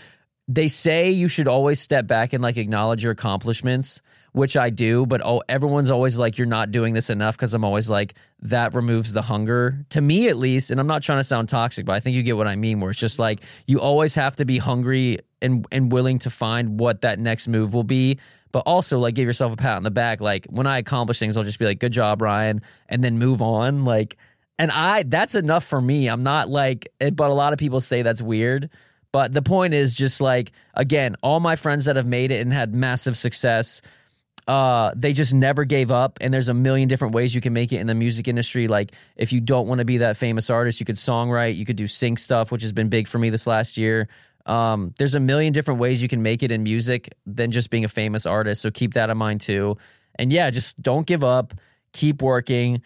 Speaker 1: they say you should always step back and like acknowledge your accomplishments, which I do, but oh, everyone's always like, you're not doing this enough because I'm always like, that removes the hunger to me at least. And I'm not trying to sound toxic, but I think you get what I mean, where it's just like, you always have to be hungry and, and willing to find what that next move will be but also like give yourself a pat on the back. Like when I accomplish things, I'll just be like, good job, Ryan, and then move on. Like, and I, that's enough for me. I'm not like, but a lot of people say that's weird. But the point is just like, again, all my friends that have made it and had massive success, uh, they just never gave up. And there's a million different ways you can make it in the music industry. Like, if you don't want to be that famous artist, you could songwrite, you could do sync stuff, which has been big for me this last year. Um, there's a million different ways you can make it in music than just being a famous artist. So keep that in mind too. And yeah, just don't give up. Keep working.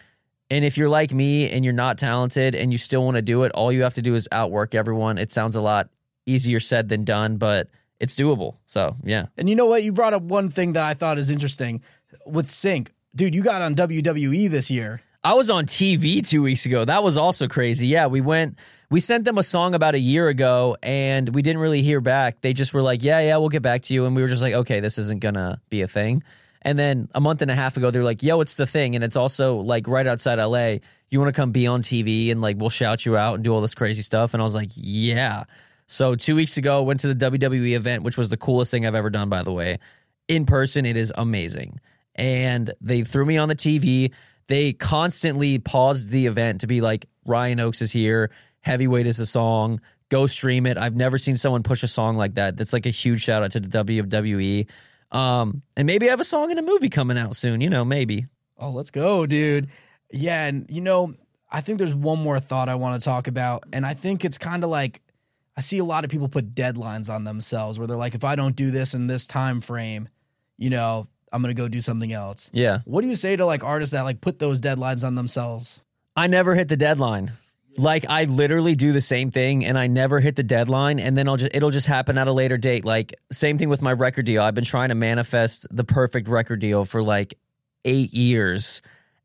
Speaker 1: And if you're like me and you're not talented and you still want to do it, all you have to do is outwork everyone. It sounds a lot easier said than done, but it's doable. So yeah.
Speaker 2: And you know what? You brought up one thing that I thought is interesting with Sync. Dude, you got on WWE this year.
Speaker 1: I was on TV two weeks ago. That was also crazy. Yeah, we went, we sent them a song about a year ago and we didn't really hear back. They just were like, yeah, yeah, we'll get back to you. And we were just like, okay, this isn't going to be a thing. And then a month and a half ago, they're like, yo, it's the thing. And it's also like right outside LA. You want to come be on TV and like we'll shout you out and do all this crazy stuff. And I was like, yeah. So two weeks ago, went to the WWE event, which was the coolest thing I've ever done, by the way. In person, it is amazing. And they threw me on the TV they constantly paused the event to be like, Ryan Oakes is here. Heavyweight is the song. Go stream it. I've never seen someone push a song like that. That's like a huge shout out to the WWE. Um, and maybe I have a song in a movie coming out soon. You know, maybe.
Speaker 2: Oh, let's go, dude. Yeah, and you know, I think there's one more thought I want to talk about, and I think it's kind of like I see a lot of people put deadlines on themselves where they're like, if I don't do this in this time frame, you know, I'm gonna go do something else.
Speaker 1: Yeah.
Speaker 2: What do you say to like artists that like put those deadlines on themselves?
Speaker 1: I never hit the deadline. Like I literally do the same thing and I never hit the deadline and then I'll just it'll just happen at a later date. Like same thing with my record deal. I've been trying to manifest the perfect record deal for like 8 years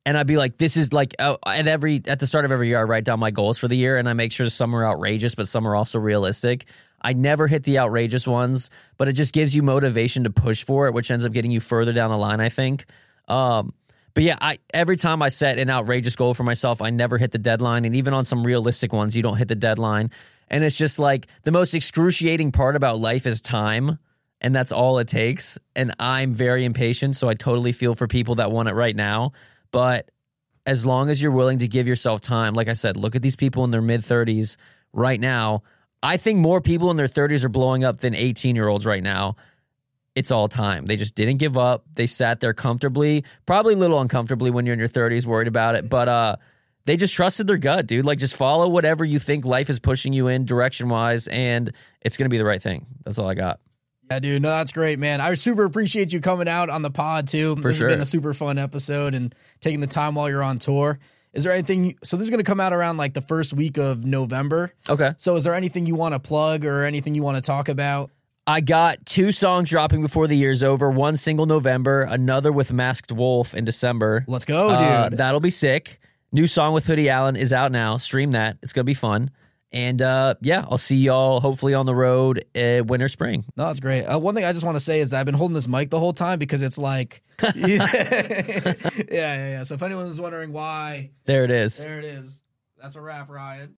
Speaker 1: and I'd be like, this is like uh, at every at the start of every year, I write down my goals for the year, and I make sure some are outrageous, but some are also realistic. I never hit the outrageous ones, but it just gives you motivation to push for it, which ends up getting you further down the line. I think. Um, but yeah, I every time I set an outrageous goal for myself, I never hit the deadline, and even on some realistic ones, you don't hit the deadline. And it's just like the most excruciating part about life is time, and that's all it takes. And I'm very impatient, so I totally feel for people that want it right now. But as long as you're willing to give yourself time, like I said, look at these people in their mid 30s right now. I think more people in their 30s are blowing up than 18 year olds right now. It's all time. They just didn't give up. They sat there comfortably, probably a little uncomfortably when you're in your 30s, worried about it. But uh, they just trusted their gut, dude. Like just follow whatever you think life is pushing you in direction wise, and it's going to be the right thing. That's all I got.
Speaker 2: Yeah, dude. No, that's great, man. I super appreciate you coming out on the pod too.
Speaker 1: For
Speaker 2: this
Speaker 1: sure.
Speaker 2: has been a super fun episode and taking the time while you're on tour. Is there anything? So this is going to come out around like the first week of November.
Speaker 1: Okay.
Speaker 2: So is there anything you want to plug or anything you want to talk about?
Speaker 1: I got two songs dropping before the year's over. One single November, another with Masked Wolf in December.
Speaker 2: Let's go,
Speaker 1: Uh,
Speaker 2: dude.
Speaker 1: that'll be sick. New song with Hoodie Allen is out now. Stream that. It's gonna be fun. And uh, yeah, I'll see y'all hopefully on the road uh, winter spring.
Speaker 2: no, that's great. Uh, one thing I just want to say is that I've been holding this mic the whole time because it's like, [laughs] [laughs] yeah, yeah, yeah. So if anyone was wondering why,
Speaker 1: There it is.
Speaker 2: there it is. That's a wrap, Ryan.